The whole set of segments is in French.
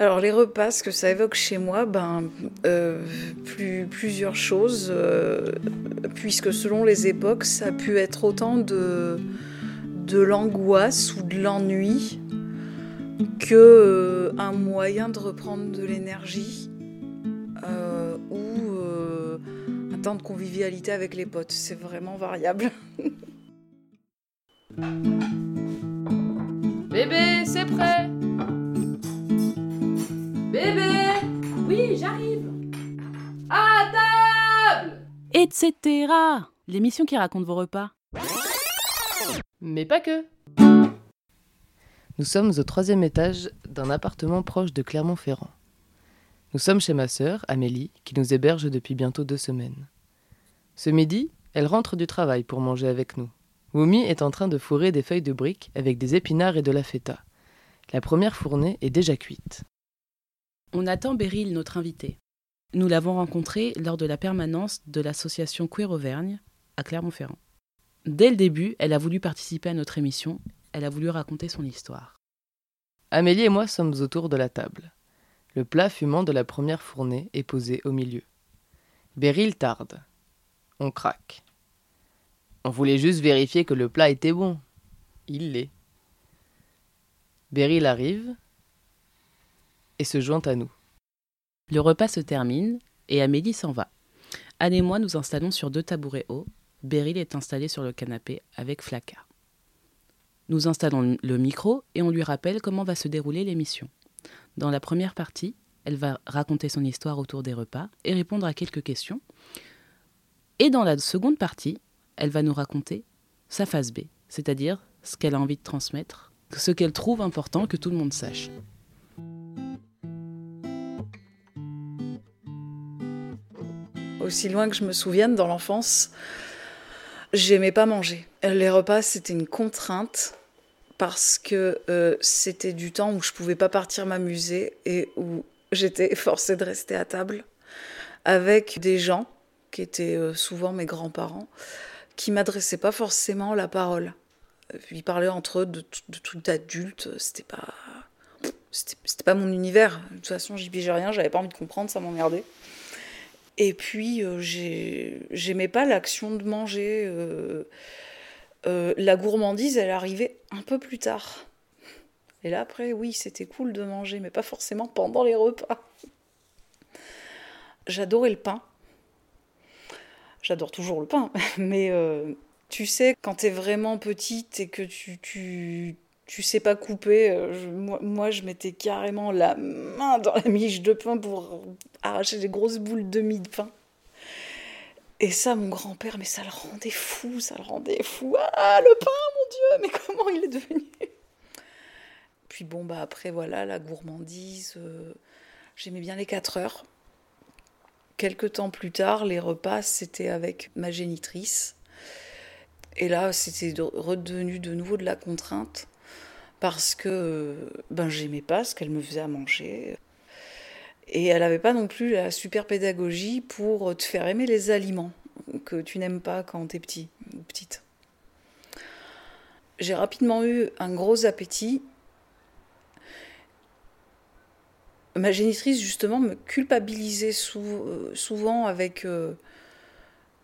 Alors les repas, ce que ça évoque chez moi, ben, euh, plus, plusieurs choses, euh, puisque selon les époques, ça a pu être autant de, de l'angoisse ou de l'ennui que euh, un moyen de reprendre de l'énergie ou un temps de convivialité avec les potes. C'est vraiment variable. Bébé, c'est prêt Bébé Oui, j'arrive À table Etc. L'émission qui raconte vos repas. Mais pas que Nous sommes au troisième étage d'un appartement proche de Clermont-Ferrand. Nous sommes chez ma sœur, Amélie, qui nous héberge depuis bientôt deux semaines. Ce midi, elle rentre du travail pour manger avec nous. Wumi est en train de fourrer des feuilles de briques avec des épinards et de la feta. La première fournée est déjà cuite. On attend Beryl, notre invité. Nous l'avons rencontrée lors de la permanence de l'association Queer Auvergne à Clermont-Ferrand. Dès le début, elle a voulu participer à notre émission, elle a voulu raconter son histoire. Amélie et moi sommes autour de la table. Le plat fumant de la première fournée est posé au milieu. Beryl tarde. On craque. On voulait juste vérifier que le plat était bon. Il l'est. Beryl arrive, et se joint à nous. Le repas se termine et Amélie s'en va. Anne et moi nous installons sur deux tabourets hauts. Beryl est installée sur le canapé avec Flacca. Nous installons le micro et on lui rappelle comment va se dérouler l'émission. Dans la première partie, elle va raconter son histoire autour des repas et répondre à quelques questions. Et dans la seconde partie, elle va nous raconter sa phase B, c'est-à-dire ce qu'elle a envie de transmettre, ce qu'elle trouve important que tout le monde sache. Aussi loin que je me souvienne, dans l'enfance, j'aimais pas manger. Les repas, c'était une contrainte parce que euh, c'était du temps où je pouvais pas partir m'amuser et où j'étais forcée de rester à table avec des gens qui étaient euh, souvent mes grands-parents qui m'adressaient pas forcément la parole. Ils parlaient entre eux de, de tout adulte, c'était pas c'était pas mon univers. De toute façon, j'y pigeais rien, j'avais pas envie de comprendre, ça m'emmerdait. Et puis, euh, j'aimais pas l'action de manger. Euh, euh, la gourmandise, elle arrivait un peu plus tard. Et là, après, oui, c'était cool de manger, mais pas forcément pendant les repas. J'adorais le pain. J'adore toujours le pain, mais tu sais, quand t'es vraiment petite et que tu, tu sais pas couper. Euh, moi, je mettais carrément la main dans la miche de pain pour arracher des grosses boules de mie de pain. Et ça, mon grand-père, mais ça le rendait fou, ça le rendait fou. Ah, le pain, mon Dieu, mais comment il est devenu? Puis bon, bah après, voilà, la gourmandise. Euh, j'aimais bien les 4 heures. Quelque temps plus tard, les repas, c'était avec ma génitrice. Et là, c'était redevenu de nouveau de la contrainte parce que ben j'aimais pas ce qu'elle me faisait à manger. Et elle n'avait pas non plus la super pédagogie pour te faire aimer les aliments que tu n'aimes pas quand tu es petit ou petite. J'ai rapidement eu un gros appétit. Ma génitrice, justement, me culpabilisait souvent avec, euh,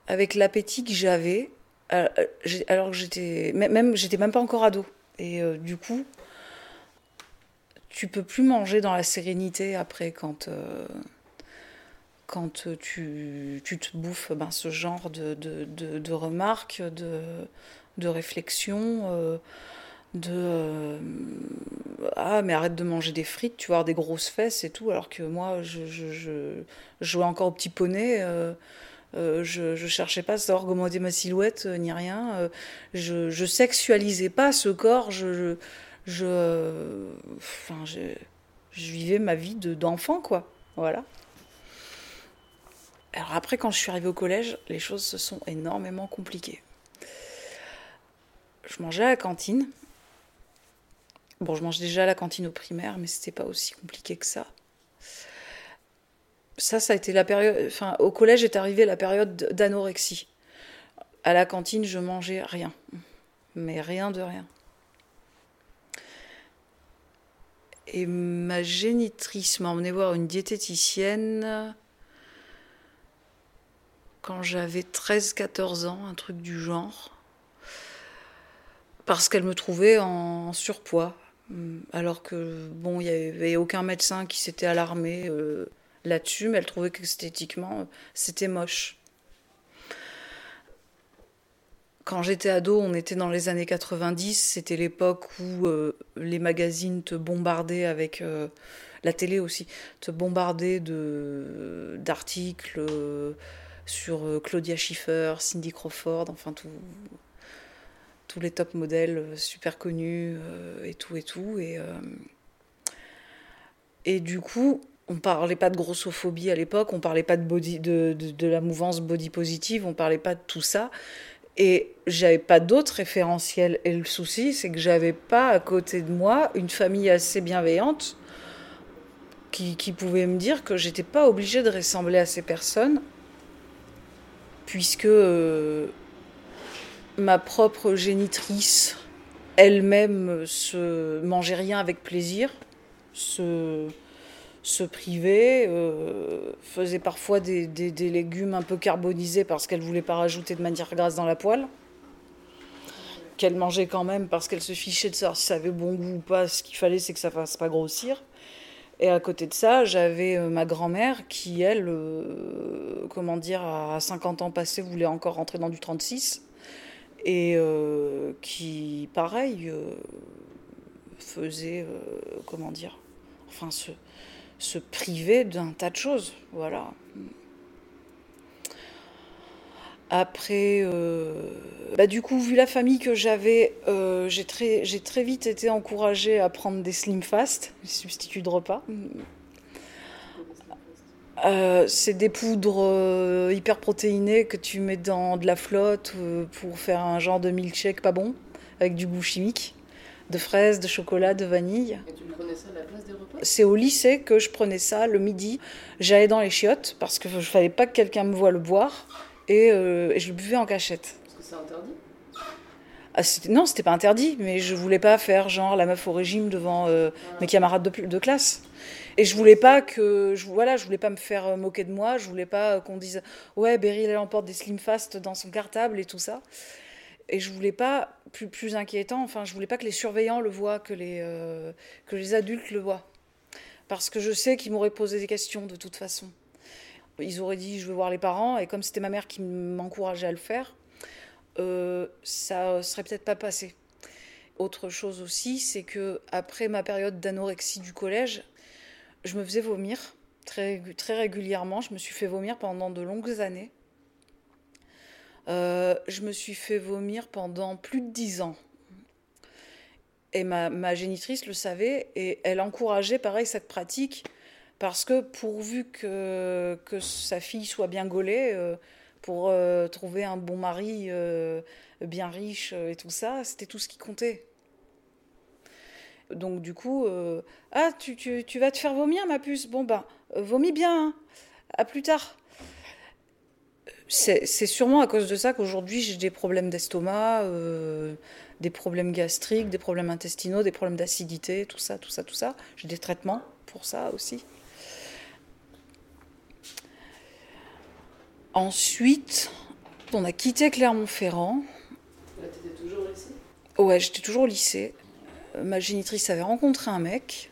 avec l'appétit que j'avais, euh, alors que j'étais même, même pas encore ado. Et euh, du coup, tu peux plus manger dans la sérénité après quand, euh, quand tu, tu, te bouffes ben, ce genre de, de, de, remarques, de, de réflexions. Euh, de ah mais arrête de manger des frites tu vas avoir des grosses fesses et tout alors que moi je, je, jouais encore au petit poney euh, je, je cherchais pas à savoir augmenter ma silhouette euh, ni rien. Euh, je, je sexualisais pas ce corps. Je, je, enfin, je, vivais ma vie d'enfant, quoi. Voilà. Alors après, quand je suis arrivée au collège, les choses se sont énormément compliquées. Je mangeais à la cantine. Bon, je mangeais déjà à la cantine au primaire, mais c'était pas aussi compliqué que ça ça, ça a été la période. Enfin, au collège est arrivée la période d'anorexie. À la cantine, je mangeais rien. Mais rien de rien. Et ma génitrice m'a emmené voir une diététicienne quand j'avais 13-14 ans, un truc du genre. Parce qu'elle me trouvait en surpoids. Alors que, bon, il n'y avait aucun médecin qui s'était alarmé euh, là-dessus, mais elle trouvait qu'esthétiquement, c'était moche. Quand j'étais ado, on était dans les années 90, c'était l'époque où euh, les magazines te bombardaient avec euh, la télé aussi, te bombardaient de d'articles euh, sur Claudia Schiffer, Cindy Crawford, enfin tout, tous les top modèles super connus et tout et tout et et du coup, on parlait pas de grossophobie à l'époque, on parlait pas de body de, la mouvance body positive, on parlait pas de tout ça. Et j'avais pas d'autres référentiels. Et le souci, c'est que j'avais pas à côté de moi une famille assez bienveillante qui, pouvait me dire que j'étais pas obligée de ressembler à ces personnes, puisque ma propre génitrice elle-même se mangeait rien avec plaisir, se se privait, euh, faisait parfois des, légumes un peu carbonisés parce qu'elle voulait pas rajouter de matière grasse dans la poêle, qu'elle mangeait quand même parce qu'elle se fichait de savoir si ça avait bon goût ou pas, ce qu'il fallait c'est que ça fasse pas grossir. Et à côté de ça, j'avais euh, ma grand-mère qui, elle, euh, comment dire, à 50 ans passés, voulait encore rentrer dans du 36. Et qui, pareil, faisait, comment dire, enfin, ce, se priver d'un tas de choses. Voilà. Après, euh, bah du coup, vu la famille que j'avais, euh, j'ai très, très vite été encouragée à prendre des slim fast, substituts de repas. Euh, c'est des poudres hyper protéinées que tu mets dans de la flotte pour faire un genre de milkshake pas bon, avec du goût chimique, de fraises, de chocolat, de vanille. Et tu la place des repas C'est au lycée que je prenais ça le midi. J'allais dans les chiottes parce que je fallait pas que quelqu'un me voie le boire et, euh, et je le buvais en cachette. Parce que c'est interdit Ah, non, c'était pas interdit, mais je voulais pas faire genre la meuf au régime devant euh, mes camarades de, de classe. Et je voulais pas que, je, voilà, je voulais pas me faire euh, moquer de moi. Je voulais pas qu'on dise ouais, Beryl elle emporte des slim fast dans son cartable et tout ça. Et je voulais pas plus plus inquiétant. Enfin, je voulais pas que les surveillants le voient, que les euh, que les adultes le voient, parce que je sais qu'ils m'auraient posé des questions de toute façon. Ils auraient dit je veux voir les parents et comme c'était ma mère qui m'encourageait à le faire, euh, ça serait peut-être pas passé. Autre chose aussi, c'est que après ma période d'anorexie du collège, je me faisais vomir très, très régulièrement. Je me suis fait vomir pendant de longues années. Euh, je me suis fait vomir pendant plus de dix ans. Et ma, ma génitrice le savait et elle encourageait pareil cette pratique parce que pourvu que, que sa fille soit bien gaulée, euh, pour euh, trouver un bon mari euh, bien riche et tout ça, c'était tout ce qui comptait. Donc du coup, ah tu, tu, tu vas te faire vomir ma puce, bon ben vomis bien, hein. à plus tard. C'est c'est sûrement à cause de ça qu'aujourd'hui j'ai des problèmes d'estomac, des problèmes gastriques, des problèmes intestinaux, des problèmes d'acidité, tout ça, tout ça, tout ça. J'ai des traitements pour ça aussi. Ensuite, on a quitté Clermont-Ferrand. Là, t'étais toujours au lycée? Ouais, j'étais toujours au lycée. Euh, Ma génitrice avait rencontré un mec.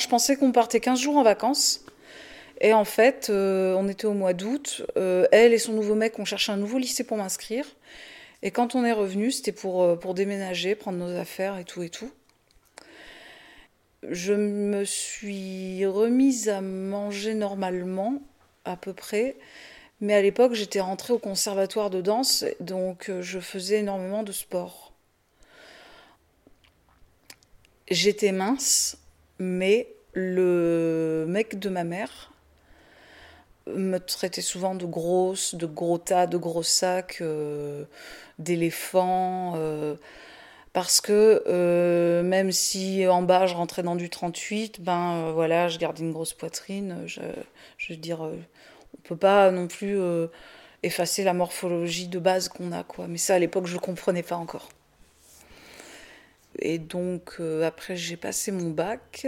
Je pensais qu'on partait 15 jours en vacances. Et en fait, euh, on était au mois d'août. Euh, elle et son nouveau mec ont cherché un nouveau lycée pour m'inscrire. Et quand on est revenu, c'était pour, euh, pour déménager, prendre nos affaires et tout et tout. Je me suis remise à manger normalement, à peu près. Mais à l'époque, j'étais rentrée au conservatoire de danse, donc euh, je faisais énormément de sport. J'étais mince, mais le mec de ma mère me traitait souvent de grosse, de gros tas, de gros sacs, euh, d'éléphants, euh, parce que euh, même si en bas je rentrais dans du 38, ben voilà, je gardais une grosse poitrine. Je, je veux dire, on peut pas non plus effacer la morphologie de base qu'on a, quoi. Mais ça, à l'époque, je le comprenais pas encore. et donc après j'ai passé mon bac.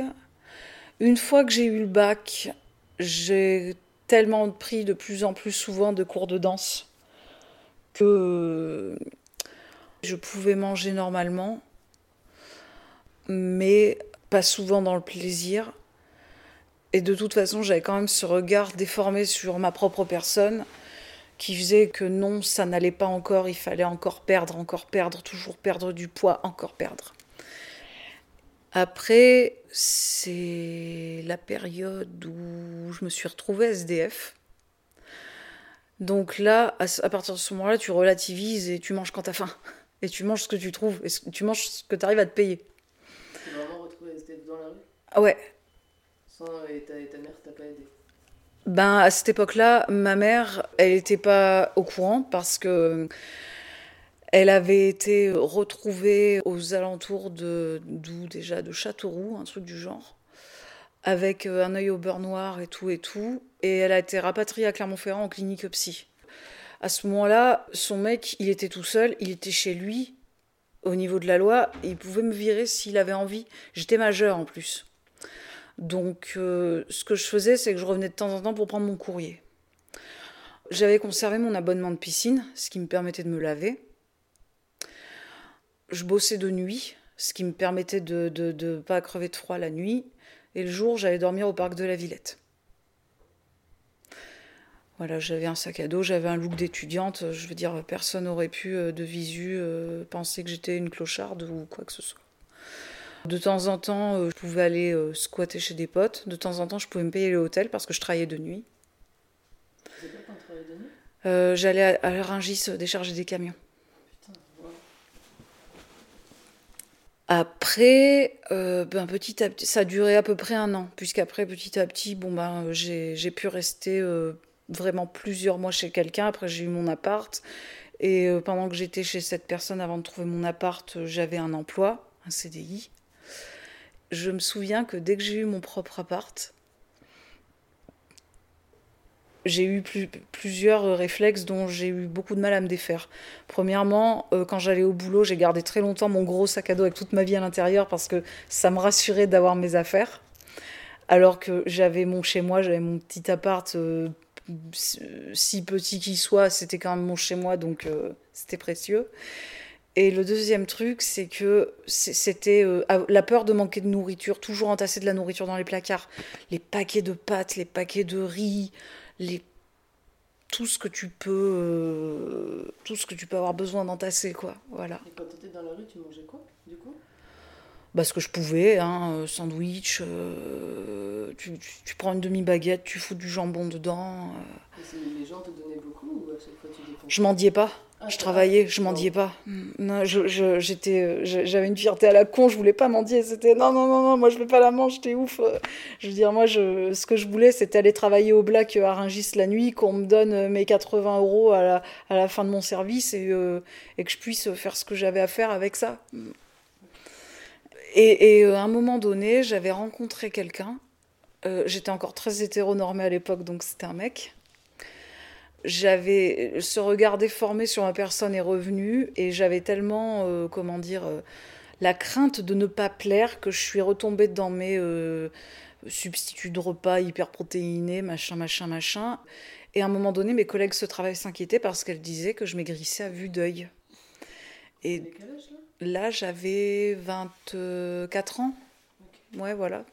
Une fois que j'ai eu le bac, j'ai tellement pris de plus en plus souvent de cours de danse que je pouvais manger normalement, mais pas souvent dans le plaisir. Et de toute façon, j'avais quand même ce regard déformé sur ma propre personne qui faisait que non, ça n'allait pas encore, il fallait encore perdre, encore perdre, toujours perdre du poids, encore perdre. Après, c'est la période où je me suis retrouvée SDF. Donc là, à partir de ce moment-là, tu relativises et tu manges quand t'as faim. Et tu manges ce que tu trouves, et tu manges ce que tu arrives à te payer. Tu vraiment retrouvé SDF dans la rue? Ah ouais. Sans, et, ta, et ta mère t'a pas aidé? Ben, à cette époque-là, ma mère, elle n'était pas au courant parce que elle avait été retrouvée aux alentours de d'où déjà de Châteauroux, un truc du genre, avec un œil au beurre noir et tout et tout, et elle a été rapatriée à Clermont-Ferrand en clinique psy. À ce moment-là, son mec, il était tout seul, il était chez lui. Au niveau de la loi, il pouvait me virer s'il avait envie. J'étais majeure en plus. Donc, euh, ce que je faisais, c'est que je revenais de temps en temps pour prendre mon courrier. J'avais conservé mon abonnement de piscine, ce qui me permettait de me laver. Je bossais de nuit, ce qui me permettait de ne pas crever de froid la nuit. Et le jour, j'allais dormir au parc de la Villette. Voilà, j'avais un sac à dos, j'avais un look d'étudiante. Je veux dire, personne n'aurait pu, euh, de visu, euh, penser que j'étais une clocharde ou quoi que ce soit. De temps en temps, euh, je pouvais aller squatter chez des potes. De temps en temps, je pouvais me payer l'hôtel parce que je travaillais de nuit. Quoi quand de nuit? Euh, J'allais à, à Rungis décharger des camions. Après, euh, ben petit à petit, ça a duré à peu près un an, puisqu'après, petit à petit, bon ben, j'ai pu rester euh, vraiment plusieurs mois chez quelqu'un. Après, j'ai eu mon appart. Et euh, pendant que j'étais chez cette personne, avant de trouver mon appart, j'avais un emploi, un CDI. Je me souviens que dès que j'ai eu mon propre appart, j'ai eu plus, plusieurs réflexes dont j'ai eu beaucoup de mal à me défaire. Premièrement, euh, quand j'allais au boulot, j'ai gardé très longtemps mon gros sac à dos avec toute ma vie à l'intérieur parce que ça me rassurait d'avoir mes affaires. Alors que j'avais mon chez moi, j'avais mon petit appart, euh, si petit qu'il soit, c'était quand même mon chez moi, donc euh, c'était précieux. Et le deuxième truc, c'est que c'était la peur de manquer de nourriture, toujours entasser de la nourriture dans les placards, les paquets de pâtes, les paquets de riz, les tout ce que tu peux euh, tout ce que tu peux avoir besoin d'entasser quoi. Voilà. Et quand t'étais dans la rue, tu mangeais quoi, du coup? Bah ce que je pouvais hein, euh, sandwich euh, tu, tu, tu prends une demi baguette tu fous du jambon dedans euh. Et Les gens te donnaient beaucoup ou à chaque fois tu dépensais? Je mendiais pas je travaillais va. je mendiais pas. Non je je- j'étais euh, j'avais une fierté à la con je voulais pas mendier c'était non non non non moi je veux pas la manger t'es ouf je veux dire moi je ce que je voulais c'était aller travailler au black à Rungis la nuit qu'on me donne euh, mes 80 euros à la, à la fin de mon service et, euh, et que je puisse faire ce que j'avais à faire avec ça. Et, et euh, à un moment donné j'avais rencontré quelqu'un Euh, j'étais encore très hétéronormée à l'époque donc c'était un mec j'avais ce regard déformé sur ma personne est revenu et j'avais tellement euh, comment dire euh, la crainte de ne pas plaire que je suis retombée dans mes euh, substituts de repas hyper protéinés machin machin machin. Et à un moment donné mes collègues de travail s'inquiétaient parce qu'elles disaient que je maigrissais à vue d'œil. Et T'avais quel âge là? là j'avais 24 ans. Ouais voilà.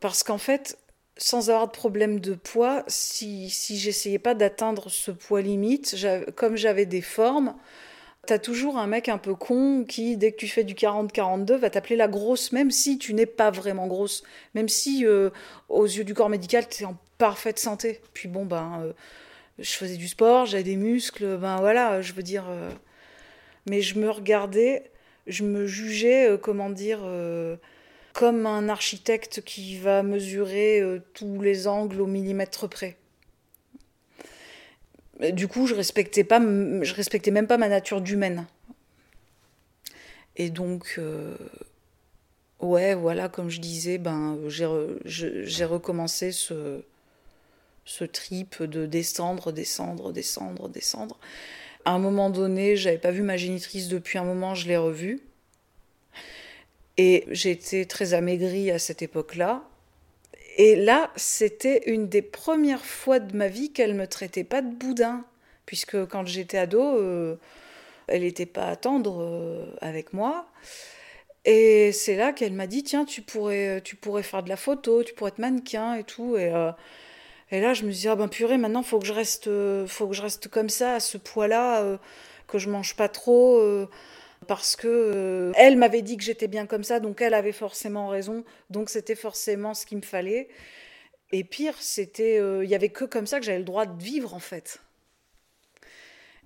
Parce qu'en fait sans avoir de problème de poids, si, si j'essayais pas d'atteindre ce poids limite, comme j'avais des formes, t'as toujours un mec un peu con qui, dès que tu fais du 40-42, va t'appeler la grosse, même si tu n'es pas vraiment grosse, même si euh, aux yeux du corps médical, tu es en parfaite santé. Puis bon, ben, euh, je faisais du sport, j'avais des muscles, ben voilà, je veux dire. euh, mais je me regardais, je me jugeais, comment dire. Comme un architecte qui va mesurer euh, tous les angles au millimètre près. Du coup, je respectais pas, je respectais même pas ma nature d'humaine. Et donc, euh, ouais, voilà, comme je disais, ben, j'ai recommencé ce, ce trip de descendre, descendre, descendre, descendre. À un moment donné, j'avais pas vu ma génitrice depuis un moment, je l'ai revue. Et j'étais très amaigrie à cette époque-là. Et là, c'était une des premières fois de ma vie qu'elle me traitait pas de boudin, puisque quand j'étais ado, euh, elle n'était pas tendre euh, avec moi. Et c'est là qu'elle m'a dit tiens, tu pourrais, tu pourrais faire de la photo, tu pourrais être mannequin et tout. Et, euh, et là, je me suis dit ah ben purée, maintenant faut que je reste, faut que je reste comme ça, à ce poids-là, que je mange pas trop parce que euh, elle m'avait dit que j'étais bien comme ça, donc elle avait forcément raison, donc c'était forcément ce qu'il me fallait. Et pire, c'était, euh, il y avait que comme ça que j'avais le droit de vivre en fait.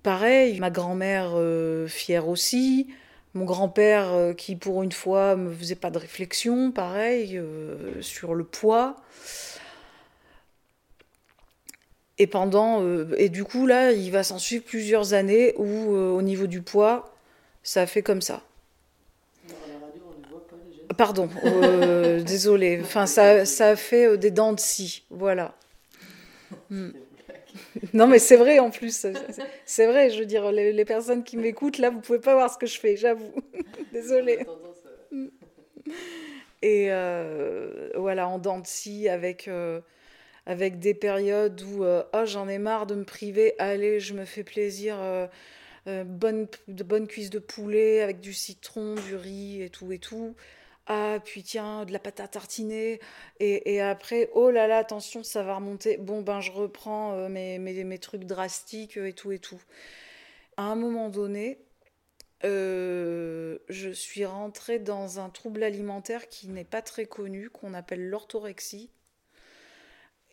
Pareil, ma grand-mère euh, fière aussi, mon grand-père qui pour une fois me faisait pas de réflexion, pareil sur le poids. Et pendant, et du coup là, il va s'en suivre plusieurs années où au niveau du poids, ça fait comme ça. Pardon, euh, désolé. Enfin, ça, ça fait euh, des dents de scie, voilà. Hmm. Non, mais c'est vrai en plus. C'est vrai, je veux dire, les, personnes qui m'écoutent, là, vous pouvez pas voir ce que je fais, j'avoue. Désolée. Hmm. Et euh, voilà, en dents de scie, avec, avec des périodes où oh, j'en ai marre de me priver, allez, je me fais plaisir euh, bonne, de bonnes cuisses de poulet avec du citron, du riz et tout et tout. Ah, puis tiens, de la pâte à tartiner. Et, et, après, oh là là, attention, ça va remonter. Bon, ben, je reprends euh, mes, mes, mes, trucs drastiques et tout et tout. À un moment donné, euh, je suis rentrée dans un trouble alimentaire qui n'est pas très connu, qu'on appelle l'orthorexie.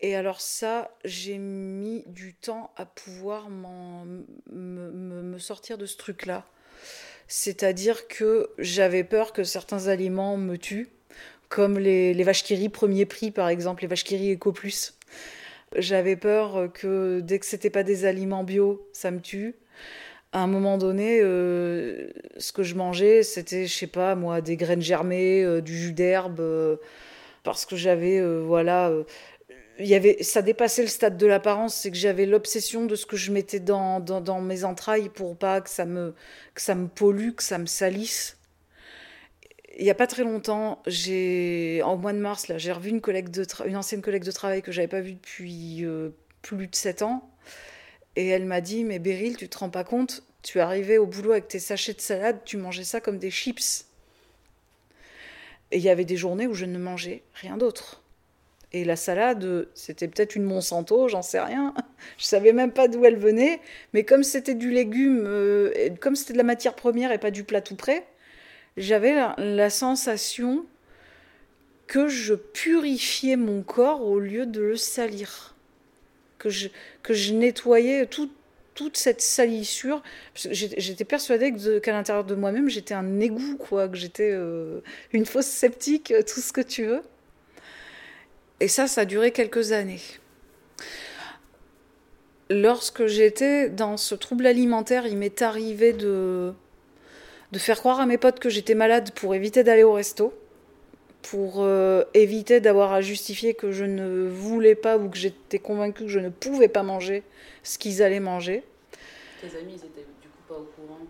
Et alors ça, j'ai mis du temps à pouvoir me, sortir de ce truc-là. C'est-à-dire que j'avais peur que certains aliments me tuent, comme les, vaches qui premier prix par exemple, les vaches qui rit Eco Plus. J'avais peur que dès que c'était pas des aliments bio, ça me tue. À un moment donné, euh, ce que je mangeais, c'était, je sais pas moi, des graines germées, euh, du jus d'herbe, euh, parce que j'avais, voilà, ça dépassait le stade de l'apparence, c'est que j'avais l'obsession de ce que je mettais dans, dans, mes entrailles pour pas que ça, me, que ça me pollue, que ça me salisse. Il n'y a pas très longtemps, j'ai, en mois de mars, là, j'ai revu une, collègue de une ancienne collègue de travail que j'avais pas vue depuis euh, plus de 7 ans. Et elle m'a dit, mais Beryl, tu te rends pas compte, tu arrivé au boulot avec tes sachets de salade, tu mangeais ça comme des chips. Et il y avait des journées où je ne mangeais rien d'autre. Et la salade, c'était peut-être une Monsanto, j'en sais rien. Je savais même pas d'où elle venait. Mais comme c'était du légume, euh, comme c'était de la matière première et pas du plat tout prêt, j'avais la, sensation que je purifiais mon corps au lieu de le salir. Que je, que je nettoyais toute cette salissure. J'étais persuadée qu'à l'intérieur de moi-même, j'étais un égout, quoi, que j'étais euh, une fausse sceptique, tout ce que tu veux. Et ça, ça a duré quelques années. Lorsque j'étais dans ce trouble alimentaire, il m'est arrivé de, de faire croire à mes potes que j'étais malade pour éviter d'aller au resto, pour euh, éviter d'avoir à justifier que je ne voulais pas ou que j'étais convaincue que je ne pouvais pas manger ce qu'ils allaient manger. Tes amis, ils étaient du coup pas au courant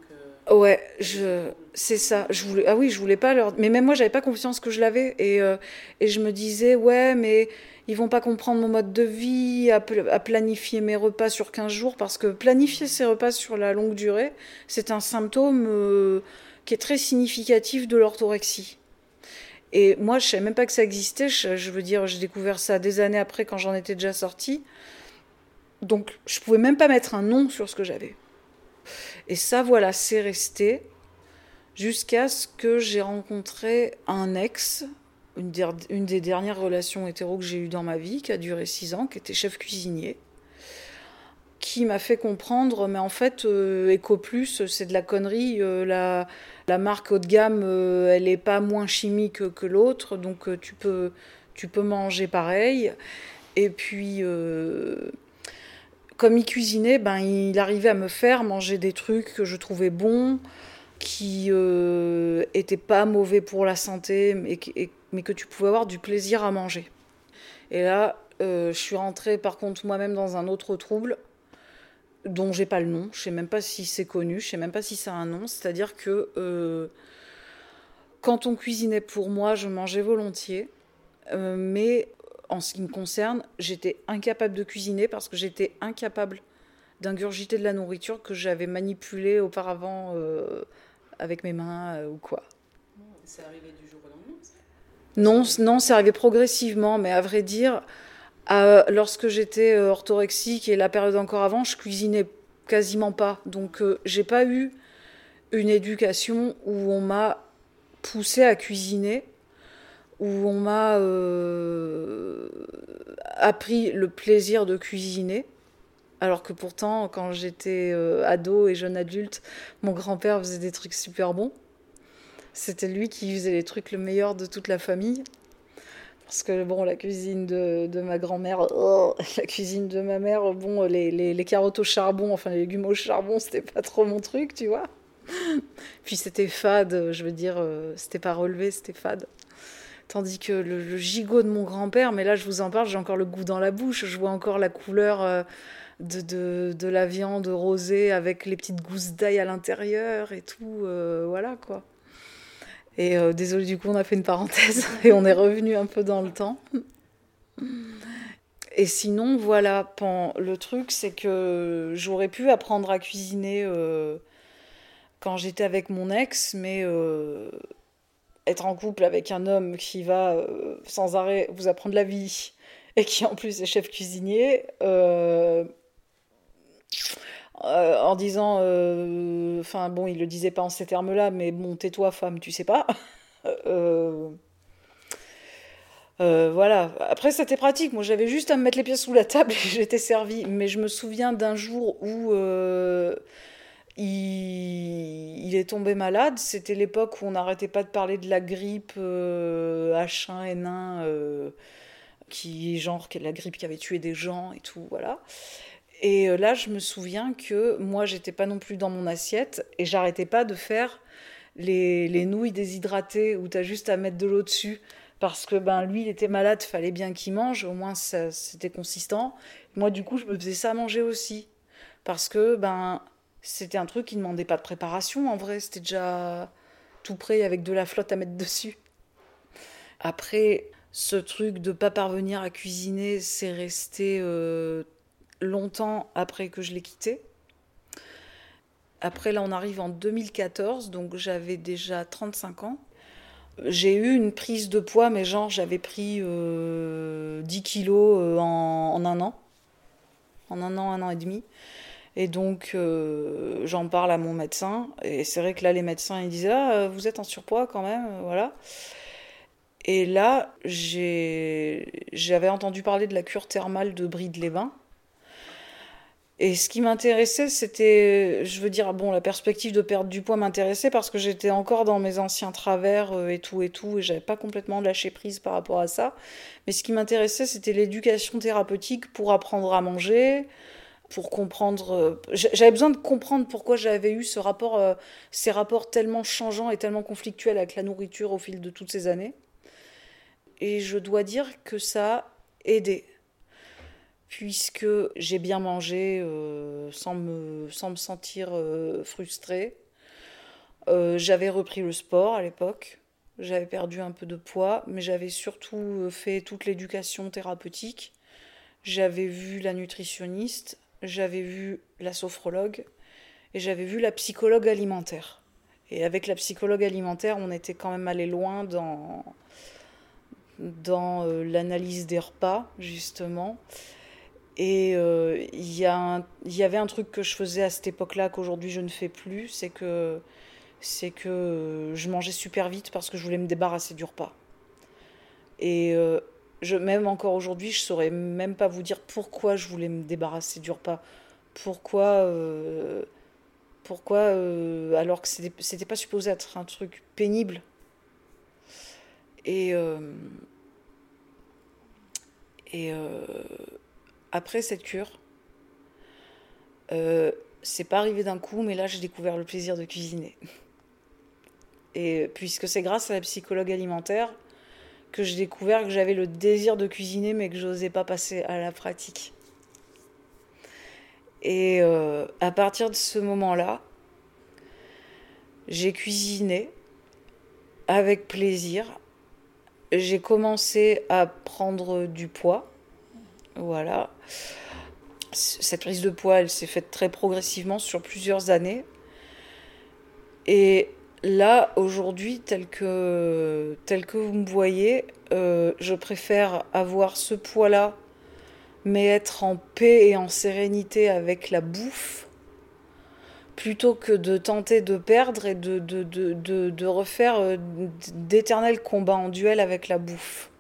Ouais, je, c'est ça. Je voulais, ah oui, je voulais pas leur. Mais même moi, j'avais pas confiance que je l'avais. Et, euh, et je me disais, ouais, mais ils vont pas comprendre mon mode de vie, à, planifier mes repas sur 15 jours, parce que planifier ses repas sur la longue durée, c'est un symptôme euh, qui est très significatif de l'orthorexie. Et moi, je savais même pas que ça existait. Je, je veux dire, j'ai découvert ça des années après, quand j'en étais déjà sortie. Donc, je pouvais même pas mettre un nom sur ce que j'avais. Et ça, voilà, c'est resté jusqu'à ce que j'ai rencontré un ex, une, des dernières relations hétéro que j'ai eues dans ma vie, qui a duré six ans, qui était chef cuisinier, qui m'a fait comprendre, mais en fait, euh, Eco Plus, c'est de la connerie. Euh, la, marque haut de gamme, euh, elle n'est pas moins chimique que l'autre, donc tu, peux, tu peux manger pareil. Et puis comme il cuisinait, ben, il arrivait à me faire manger des trucs que je trouvais bons, qui euh, étaient pas mauvais pour la santé, mais, que tu pouvais avoir du plaisir à manger. Et là, euh, je suis rentrée par contre moi-même dans un autre trouble dont j'ai pas le nom, je sais même pas si c'est connu, je sais même pas si ça a un nom, c'est-à-dire que euh, quand on cuisinait pour moi, je mangeais volontiers. Euh, mais en ce qui me concerne, j'étais incapable de cuisiner parce que j'étais incapable d'ingurgiter de la nourriture que j'avais manipulée auparavant euh, avec mes mains euh, ou quoi. C'est arrivé du jour au lendemain Non, non, c'est arrivé progressivement, mais à vrai dire, euh, lorsque j'étais euh, orthorexique et la période encore avant, je cuisinais quasiment pas. Donc, j'ai pas eu une éducation où on m'a poussé à cuisiner, où on m'a euh, appris le plaisir de cuisiner. Alors que pourtant, quand j'étais euh, ado et jeune adulte, mon grand-père faisait des trucs super bons. C'était lui qui faisait les trucs le meilleur de toute la famille. Parce que bon, la cuisine de, de ma grand-mère, oh, la cuisine de ma mère, bon, les, les, les carottes au charbon, enfin les légumes au charbon, c'était pas trop mon truc, tu vois. Puis c'était fade, je veux dire, euh, c'était pas relevé, c'était fade. Tandis que le, gigot de mon grand-père, mais là je vous en parle, j'ai encore le goût dans la bouche, je vois encore la couleur euh, de, de, la viande rosée avec les petites gousses d'ail à l'intérieur et tout, euh, voilà quoi. Et euh, désolé, du coup, on a fait une parenthèse et on est revenu un peu dans le temps. Et sinon, voilà, le truc, c'est que j'aurais pu apprendre à cuisiner quand j'étais avec mon ex, mais être en couple avec un homme qui va euh, sans arrêt vous apprendre la vie et qui en plus est chef cuisinier, euh, euh, en disant, enfin bon, il le disait pas en ces termes-là, mais bon, tais-toi, femme, tu sais pas. Voilà. Après, c'était pratique. Moi, j'avais juste à me mettre les pieds sous la table et j'étais servie. Mais je me souviens d'un jour où il, est tombé malade. C'était l'époque où on n'arrêtait pas de parler de la grippe euh, H1N1, euh, qui genre qui est la grippe qui avait tué des gens et tout. Voilà. Et euh, là, je me souviens que moi, j'étais pas non plus dans mon assiette et j'arrêtais pas de faire les, les nouilles déshydratées où tu as juste à mettre de l'eau dessus parce que ben lui il était malade, fallait bien qu'il mange, au moins c'était consistant. Moi du coup, je me faisais ça à manger aussi parce que ben c'était un truc qui ne demandait pas de préparation en vrai, c'était déjà tout prêt avec de la flotte à mettre dessus. Après ce truc de pas parvenir à cuisiner, c'est resté euh, longtemps après que je l'ai quitté. Après, là, on arrive en 2014, donc j'avais déjà 35 ans. J'ai eu une prise de poids, mais genre, j'avais pris euh, 10 kilos euh, en un an. En un an, un an et demi. Et donc, euh, j'en parle à mon médecin. Et c'est vrai que là, les médecins, ils disaient Ah, euh, vous êtes en surpoids quand même, euh, voilà. Et là, j'avais entendu parler de la cure thermale de Bride-les-Bains. Et ce qui m'intéressait, c'était, je veux dire, bon, la perspective de perdre du poids m'intéressait parce que j'étais encore dans mes anciens travers et tout et tout, et j'avais pas complètement lâché prise par rapport à ça. Mais ce qui m'intéressait, c'était l'éducation thérapeutique pour apprendre à manger, pour comprendre. euh, j'a- J'avais besoin de comprendre pourquoi j'avais eu ce rapport, euh, ces rapports tellement changeants et tellement conflictuels avec la nourriture au fil de toutes ces années. Et je dois dire que ça a aidé puisque j'ai bien mangé euh, sans, me, sans me sentir frustrée. J'avais repris le sport à l'époque, j'avais perdu un peu de poids, mais j'avais surtout fait toute l'éducation thérapeutique. J'avais vu la nutritionniste, j'avais vu la sophrologue et j'avais vu la psychologue alimentaire. Et avec la psychologue alimentaire, on était quand même allé loin dans, dans euh, l'analyse des repas, justement. Et euh, il y, un- il y avait un truc que je faisais à cette époque-là qu'aujourd'hui je ne fais plus, c'est que, c'est que euh, je mangeais super vite parce que je voulais me débarrasser du repas. Et euh, même encore aujourd'hui, je saurais même pas vous dire pourquoi je voulais me débarrasser du repas. Pourquoi, euh, pourquoi euh, alors que c'était pas supposé être un truc pénible. Et, euh, et après cette cure, c'est pas arrivé d'un coup, mais là j'ai découvert le plaisir de cuisiner. Et puisque c'est grâce à la psychologue alimentaire que j'ai découvert que j'avais le désir de cuisiner, mais que j'osais pas passer à la pratique. Et euh, à partir de ce moment-là, j'ai cuisiné avec plaisir. J'ai commencé à prendre du poids. Voilà. Cette prise de poids, elle s'est faite très progressivement sur plusieurs années. Et là, aujourd'hui, tel que, tel que vous me voyez, euh, je préfère avoir ce poids-là, mais être en paix et en sérénité avec la bouffe, plutôt que de tenter de perdre et de, refaire euh, d'éternels combats en duel avec la bouffe.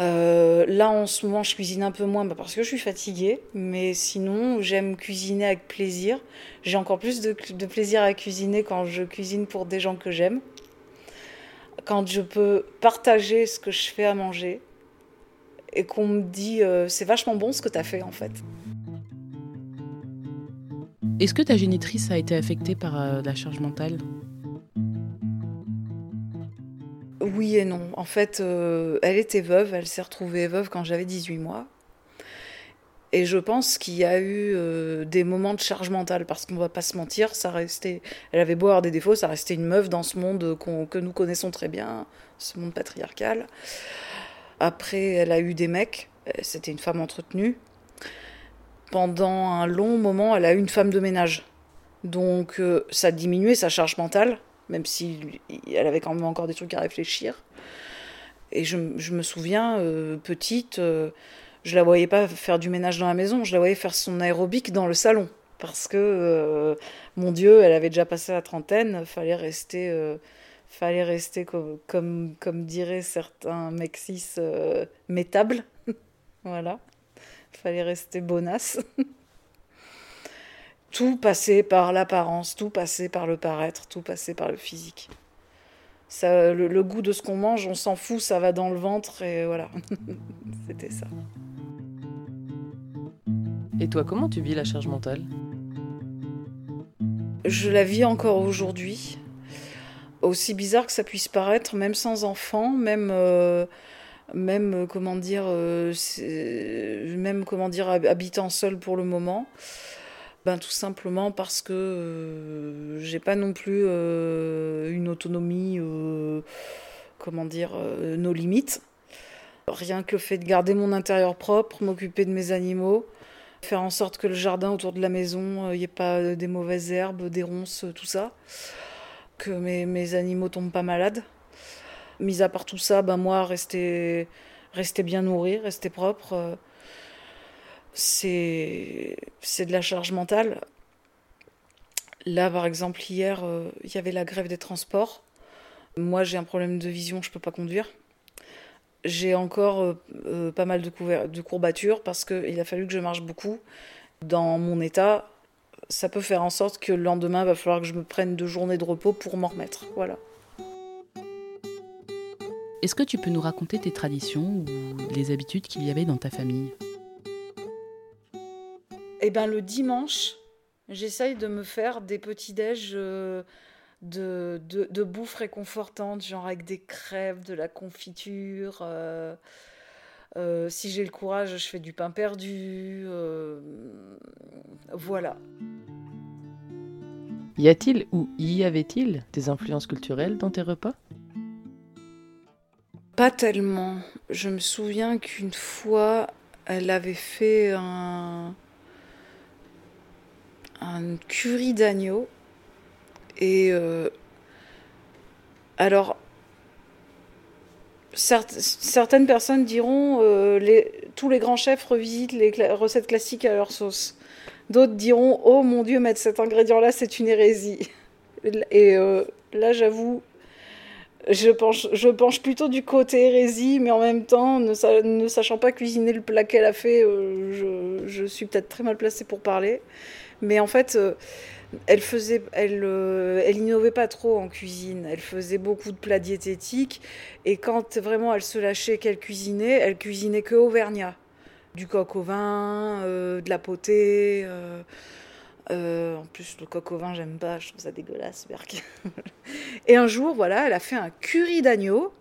Euh, là, en ce moment, je cuisine un peu moins bah, parce que je suis fatiguée, mais sinon, j'aime cuisiner avec plaisir. J'ai encore plus de, plaisir à cuisiner quand je cuisine pour des gens que j'aime, quand je peux partager ce que je fais à manger et qu'on me dit euh, c'est vachement bon ce que tu as fait en fait. Est-ce que ta génitrice a été affectée par euh, la charge mentale? Oui et non. En fait, euh, elle était veuve, elle s'est retrouvée veuve quand j'avais 18 mois. Et je pense qu'il y a eu euh, des moments de charge mentale, parce qu'on va pas se mentir, ça restait. Elle avait beau avoir des défauts, ça restait une meuf dans ce monde que nous connaissons très bien, ce monde patriarcal. Après, elle a eu des mecs, c'était une femme entretenue. Pendant un long moment, elle a eu une femme de ménage. Donc, euh, ça a diminué sa charge mentale même si elle avait quand même encore des trucs à réfléchir. Et je, me souviens, euh, petite, euh, je la voyais pas faire du ménage dans la maison, je la voyais faire son aérobic dans le salon. Parce que, euh, mon Dieu, elle avait déjà passé la trentaine, fallait rester, fallait rester comme, comme, diraient certains mexis, métable. voilà. Fallait rester bonasse. tout passait par l'apparence, tout passait par le paraître, tout passait par le physique. Ça, le, goût de ce qu'on mange, on s'en fout, ça va dans le ventre et voilà. C'était ça. Et toi, comment tu vis la charge mentale? Je la vis encore aujourd'hui. Aussi bizarre que ça puisse paraître, même sans enfant, même, euh, même euh, comment dire, euh, même comment dire, habitant seul pour le moment. Ben, tout simplement parce que euh, j'ai pas non plus euh, une autonomie, euh, comment dire, nos limites. Rien que le fait de garder mon intérieur propre, m'occuper de mes animaux, faire en sorte que le jardin autour de la maison, il pas des mauvaises herbes, des ronces, tout ça. Que mes, mes animaux tombent pas malades. Mis à part tout ça, ben moi, rester, rester bien nourri, rester propre c'est de la charge mentale. Là, par exemple, hier, euh, il y avait la grève des transports. Moi, j'ai un problème de vision, je ne peux pas conduire. J'ai encore euh, euh, pas mal de, de courbatures parce qu'il a fallu que je marche beaucoup. Dans mon état, ça peut faire en sorte que le lendemain, il va falloir que je me prenne deux journées de repos pour m'en remettre. Voilà. Est-ce que tu peux nous raconter tes traditions ou les habitudes qu'il y avait dans ta famille? Eh ben, le dimanche, j'essaye de me faire des petits déj euh, de, de, bouffe réconfortante, genre avec des crêpes, de la confiture. Euh, euh, si j'ai le courage, je fais du pain perdu. voilà. Y a-t-il ou y avait-il des influences culturelles dans tes repas? Pas tellement. Je me souviens qu'une fois, elle avait fait un, un curry d'agneau. Et euh, alors, certaines personnes diront euh, tous les grands chefs revisitent les recettes classiques à leur sauce. D'autres diront oh mon Dieu, mettre cet ingrédient-là, c'est une hérésie. Et euh, là, j'avoue, je penche, plutôt du côté hérésie, mais en même temps, ne, ne sachant pas cuisiner le plat qu'elle a fait, je, je, suis peut-être très mal placée pour parler. Mais en fait, euh, elle faisait, elle, euh, elle innovait pas trop en cuisine. Elle faisait beaucoup de plats diététiques. Et quand vraiment elle se lâchait qu'elle cuisinait, elle cuisinait que auvergnat. Du coq au vin, euh, de la potée. en plus, le coq au vin, j'aime pas, je trouve ça dégueulasse, Berk. et un jour, voilà, elle a fait un curry d'agneau.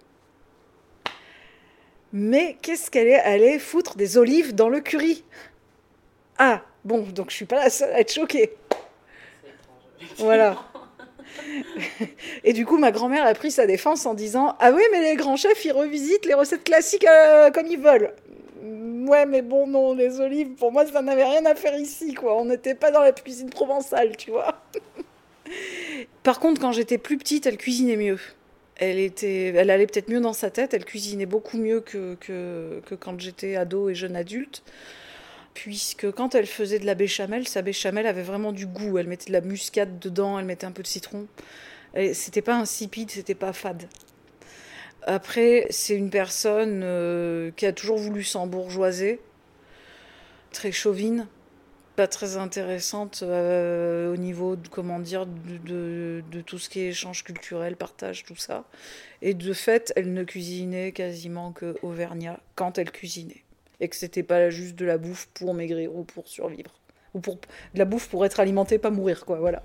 Mais qu'est-ce qu'elle est allée foutre des olives dans le curry? Ah, Bon, donc je suis pas la seule à être choquée. Voilà. et du coup, ma grand-mère a pris sa défense en disant Ah oui, mais les grands chefs, ils revisitent les recettes classiques euh, comme ils veulent. Ouais, mais bon, non, les olives, pour moi, ça n'avait rien à faire ici, quoi. On n'était pas dans la cuisine provençale, tu vois. Par contre, quand j'étais plus petite, elle cuisinait mieux. Elle, était, elle allait peut-être mieux dans sa tête, elle cuisinait beaucoup mieux que, que, que quand j'étais ado et jeune adulte. Puisque quand elle faisait de la béchamel, sa béchamel avait vraiment du goût. Elle mettait de la muscade dedans, elle mettait un peu de citron. C'était pas insipide, c'était pas fade. Après, c'est une personne euh, qui a toujours voulu s'embourgeoiser, très chauvine, pas très intéressante euh, au niveau de, comment dire, de, tout ce qui est échange culturel, partage, tout ça. Et de fait, elle ne cuisinait quasiment que Auvergnat quand elle cuisinait. Et que c'était pas juste de la bouffe pour maigrir ou pour survivre. Ou pour de la bouffe pour être alimenté, pas mourir, quoi, voilà.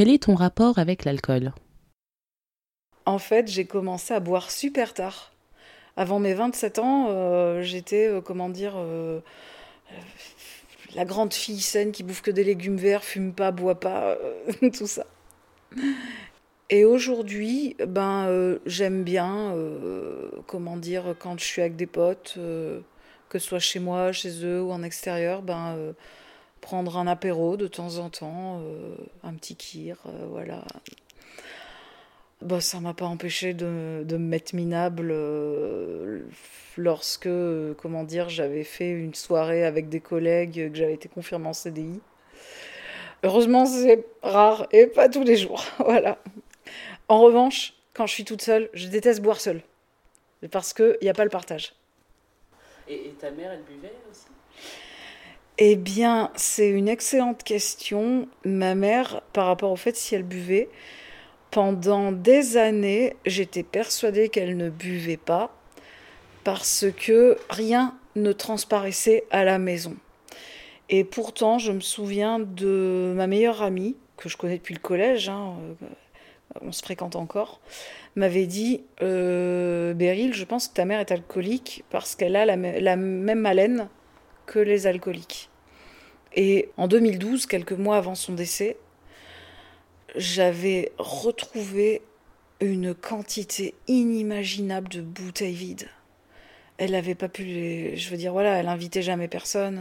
Quel est ton rapport avec l'alcool? En fait, j'ai commencé à boire super tard. Avant mes 27 ans, euh, j'étais, euh, comment dire, euh, la grande fille saine qui bouffe que des légumes verts, fume pas, boit pas, tout ça. Et aujourd'hui, ben, j'aime bien, comment dire, quand je suis avec des potes, que ce soit chez moi, chez eux ou en extérieur, ben prendre un apéro de temps en temps, euh, un petit kir, euh, voilà. Bah, ça m'a pas empêché de, de, me mettre minable euh, lorsque, comment dire, j'avais fait une soirée avec des collègues, que j'avais été confirmée en CDI. Heureusement, c'est rare et pas tous les jours, voilà. En revanche, quand je suis toute seule, je déteste boire seule. Parce qu'il n'y a pas le partage. Et, et ta mère, elle buvait aussi? Eh bien, c'est une excellente question. Ma mère, par rapport au fait si elle buvait, pendant des années, j'étais persuadée qu'elle ne buvait pas parce que rien ne transparaissait à la maison. Et pourtant, je me souviens de ma meilleure amie, que je connais depuis le collège, hein, euh, on se fréquente encore, m'avait dit euh, Beryl, je pense que ta mère est alcoolique parce qu'elle a la, la même haleine que les alcooliques. Et en 2012, quelques mois avant son décès, j'avais retrouvé une quantité inimaginable de bouteilles vides. Elle n'avait pas pu les... Je veux dire, voilà, elle invitait jamais personne.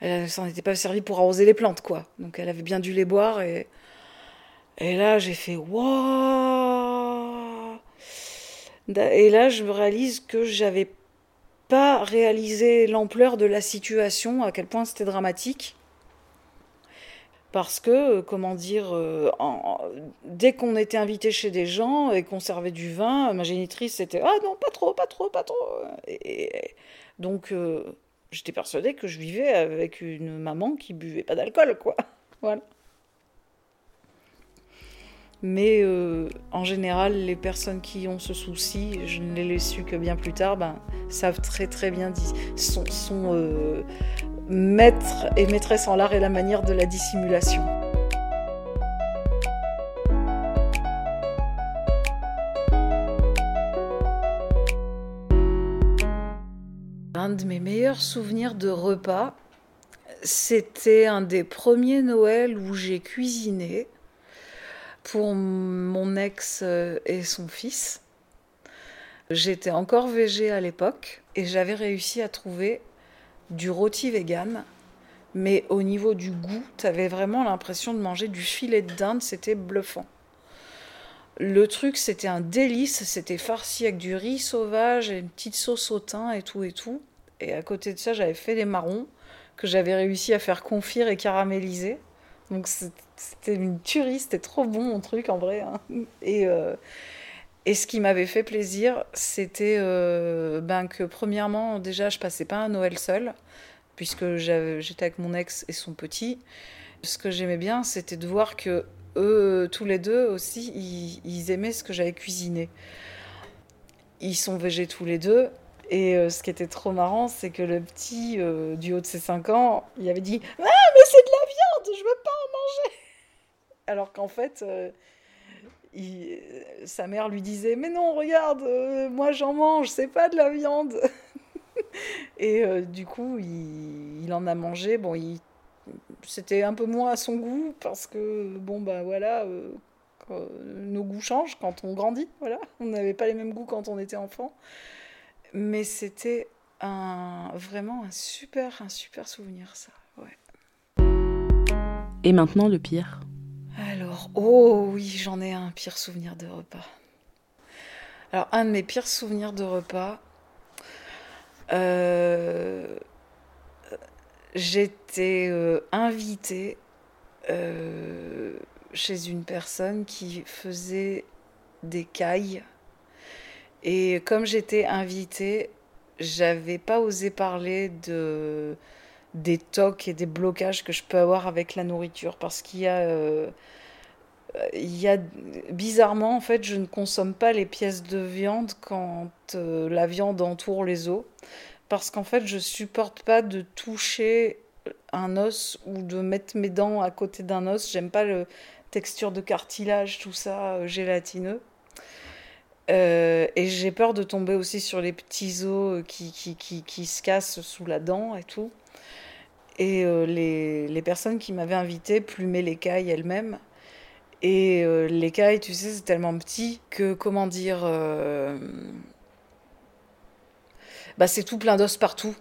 Elle s'en était pas servie pour arroser les plantes, quoi. Donc elle avait bien dû les boire et... Et là, j'ai fait waouh Et là, je me réalise que j'avais pas réalisé l'ampleur de la situation, à quel point c'était dramatique. Parce que, euh, comment dire, euh, dès qu'on était invité chez des gens et qu'on servait du vin, ma génitrice c'était Ah non, pas trop, pas trop, pas trop. Et, donc, euh, j'étais persuadée que je vivais avec une maman qui buvait pas d'alcool, quoi. Voilà. Mais euh, en général, les personnes qui ont ce souci, je ne l'ai su que bien plus tard, ben, savent très bien, sont, sont euh, maîtres et maîtresses en l'art et la manière de la dissimulation. Un de mes meilleurs souvenirs de repas, c'était un des premiers Noëls où j'ai cuisiné pour mon ex euh, et son fils. J'étais encore végé à l'époque et j'avais réussi à trouver du rôti vegan, mais au niveau du goût, tu avais vraiment l'impression de manger du filet de dinde, c'était bluffant. Le truc, c'était un délice, c'était farci avec du riz sauvage et une petite sauce au thym et tout et tout. Et à côté de ça, j'avais fait des marrons que j'avais réussi à faire confire et caraméliser. Donc c'était une tuerie, c'était trop bon mon truc en vrai. Hein. Et, euh, et ce qui m'avait fait plaisir, c'était euh, ben que premièrement, déjà, je passais pas un Noël seul, puisque j'étais avec mon ex et son petit. Ce que j'aimais bien, c'était de voir que eux, tous les deux aussi, ils, aimaient ce que j'avais cuisiné. Ils sont végés tous les deux. Et euh, ce qui était trop marrant, c'est que le petit, du haut de ses 5 ans, il avait dit Ah, mais c'est de la viande, je veux Alors qu'en fait, euh, il, sa mère lui disait Mais non, regarde, moi j'en mange, c'est pas de la viande Et du coup, il, en a mangé. Bon, c'était un peu moins à son goût parce que, bon, bah voilà, nos goûts changent quand on grandit. Voilà, on n'avait pas les mêmes goûts quand on était enfant. Mais c'était un, vraiment un super, un super souvenir, ça. Et maintenant, le pire Alors, oh oui, j'en ai un pire souvenir de repas. Alors, un de mes pires souvenirs de repas, euh, j'étais euh, invitée euh, chez une personne qui faisait des cailles et comme j'étais invitée, j'avais pas osé parler de des tocs et des blocages que je peux avoir avec la nourriture parce qu'il y a euh, il y a bizarrement en fait je ne consomme pas les pièces de viande quand euh, la viande entoure les os parce qu'en fait je supporte pas de toucher un os ou de mettre mes dents à côté d'un os j'aime pas le texture de cartilage tout ça euh, gélatineux et j'ai peur de tomber aussi sur les petits os qui, qui, qui, qui se cassent sous la dent et tout. Et euh, les, les, personnes qui m'avaient invité plumaient l'écaille elles-mêmes. Et euh, l'écaille, tu sais, c'est tellement petit que, comment dire, bah, c'est tout plein d'os partout.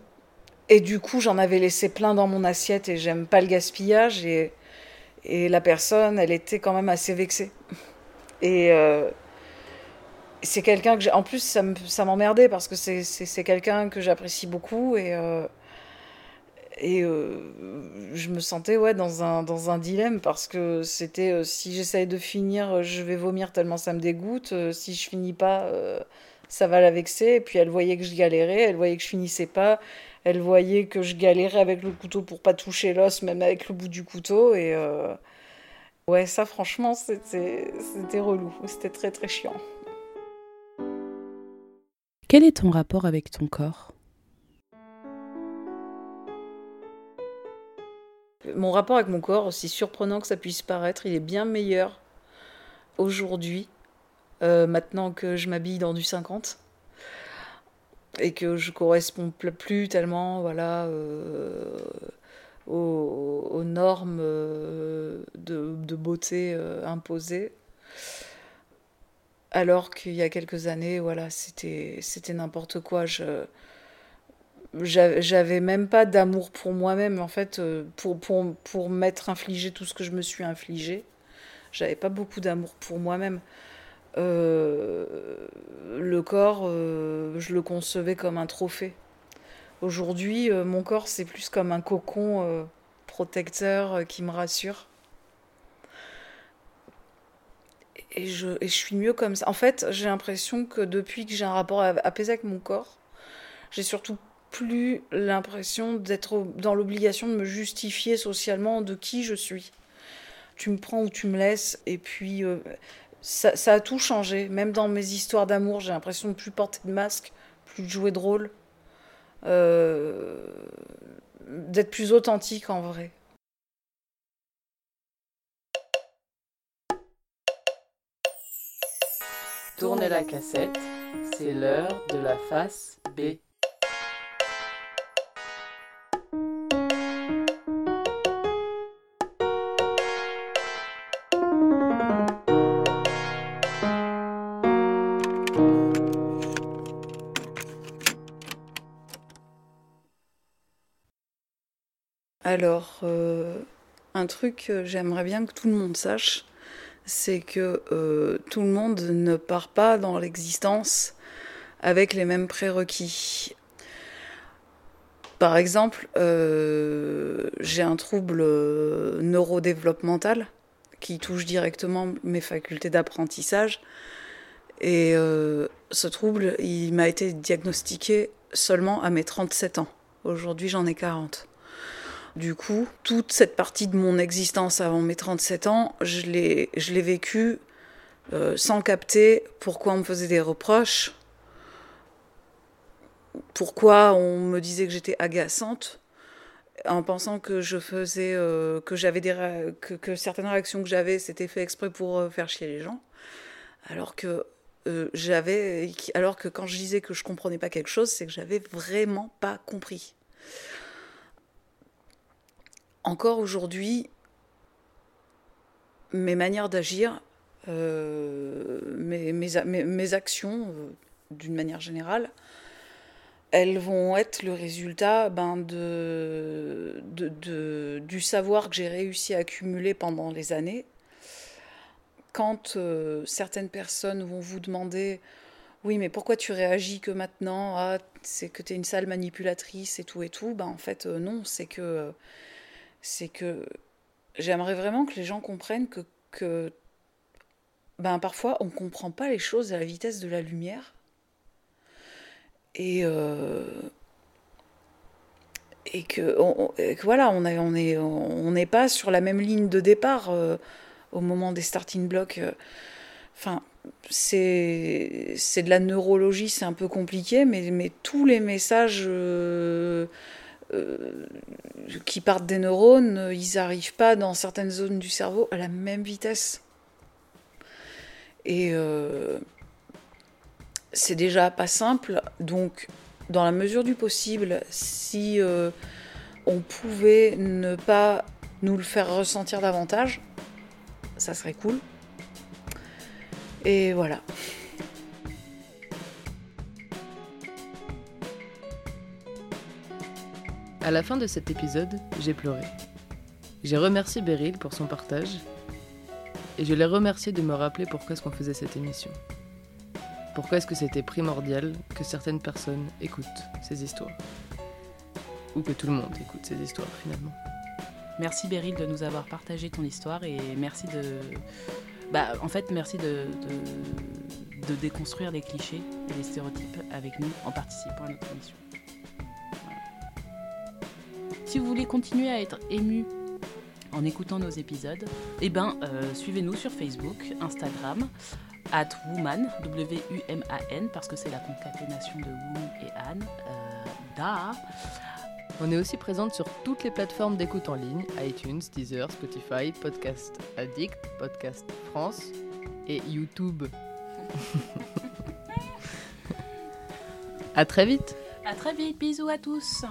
Et du coup, j'en avais laissé plein dans mon assiette et j'aime pas le gaspillage. Et, et la personne, elle était quand même assez vexée. Et c'est quelqu'un que j'ai. En plus, ça m'emmerdait parce que c'est quelqu'un que j'apprécie beaucoup et. Euh, et euh, je me sentais ouais, dans, un, dans un dilemme parce que c'était euh, si j'essaye de finir, je vais vomir tellement ça me dégoûte. si je finis pas, ça va la vexer. Et puis elle voyait que je galérais, elle voyait que je finissais pas. Elle voyait que je galérais avec le couteau pour pas toucher l'os, même avec le bout du couteau. Et ouais, ça franchement, c'était relou. C'était très très chiant. Quel est ton rapport avec ton corps? Mon rapport avec mon corps, aussi surprenant que ça puisse paraître, il est bien meilleur aujourd'hui, euh, maintenant que je m'habille dans du 50 et que je correspond plus tellement voilà, euh, aux, normes euh, de, beauté imposées alors qu'il y a quelques années, voilà, c'était c'était n'importe quoi. J'avais même pas d'amour pour moi-même en fait euh, pour pour pour m'être infligé tout ce que je me suis infligé. J'avais pas beaucoup d'amour pour moi-même. Euh, le corps, euh, je le concevais comme un trophée. Aujourd'hui, mon corps, c'est plus comme un cocon protecteur qui me rassure. et je, et je suis mieux comme ça. En fait, j'ai l'impression que depuis que j'ai un rapport apaisé avec mon corps, j'ai surtout plus l'impression d'être dans l'obligation de me justifier socialement de qui je suis. Tu me prends ou tu me laisses, et puis euh, ça, a tout changé. Même dans mes histoires d'amour, j'ai l'impression de plus porter de masque, plus de jouer de rôle, euh, d'être plus authentique en vrai. Tournez la cassette, c'est l'heure de la face B. Alors, euh, un truc que j'aimerais bien que tout le monde sache, c'est que euh, tout le monde ne part pas dans l'existence avec les mêmes prérequis. Par exemple, euh, j'ai un trouble neurodéveloppemental, qui touche directement mes facultés d'apprentissage. Et ce trouble, il m'a été diagnostiqué seulement à mes 37 ans. Aujourd'hui, j'en ai 40. Du coup, toute cette partie de mon existence avant mes 37 ans, je l'ai, vécue euh, sans capter pourquoi on me faisait des reproches, pourquoi on me disait que j'étais agaçante, en pensant que je faisais, euh, que j'avais des, que, certaines réactions que j'avais, c'était fait exprès pour euh, faire chier les gens, alors que j'avais, alors que quand je disais que je comprenais pas quelque chose, c'est que j'avais vraiment pas compris. Encore aujourd'hui, mes manières d'agir, euh, mes, actions, euh, d'une manière générale, elles vont être le résultat ben, du savoir que j'ai réussi à accumuler pendant les années. Quand euh, certaines personnes vont vous demander oui, mais pourquoi tu réagis que maintenant? Ah, C'est que tu es une sale manipulatrice et tout et tout. Ben, en fait, non, c'est que, c'est que j'aimerais vraiment que les gens comprennent que, que ben, parfois on ne comprend pas les choses à la vitesse de la lumière. Et, euh, et, que, voilà, on n'est est, pas sur la même ligne de départ euh, au moment des starting blocks. Enfin, c'est de la neurologie, c'est un peu compliqué, mais, tous les messages euh, euh, qui partent des neurones, ils n'arrivent pas dans certaines zones du cerveau à la même vitesse. Et euh, c'est déjà pas simple. Donc, dans la mesure du possible, si euh, on pouvait ne pas nous le faire ressentir davantage, ça serait cool. Et voilà. À la fin de cet épisode, j'ai pleuré. J'ai remercié Beryl pour son partage et je l'ai remercié de me rappeler pourquoi est-ce qu'on faisait cette émission. Pourquoi est-ce que c'était primordial que certaines personnes écoutent ces histoires? Ou que tout le monde écoute ces histoires finalement. Merci Beryl de nous avoir partagé ton histoire et merci de... Bah, en fait, merci de, de, de déconstruire les clichés et les stéréotypes avec nous en participant à notre émission. Si vous voulez continuer à être ému en écoutant nos épisodes, eh ben, euh, suivez-nous sur Facebook, Instagram, at woman, W-U-M-A-N, parce que c'est la concaténation de Wom et Anne, euh, da. On est aussi présente sur toutes les plateformes d'écoute en ligne, iTunes, Deezer, Spotify, Podcast Addict, Podcast France et YouTube. à très vite À très vite, bisous à tous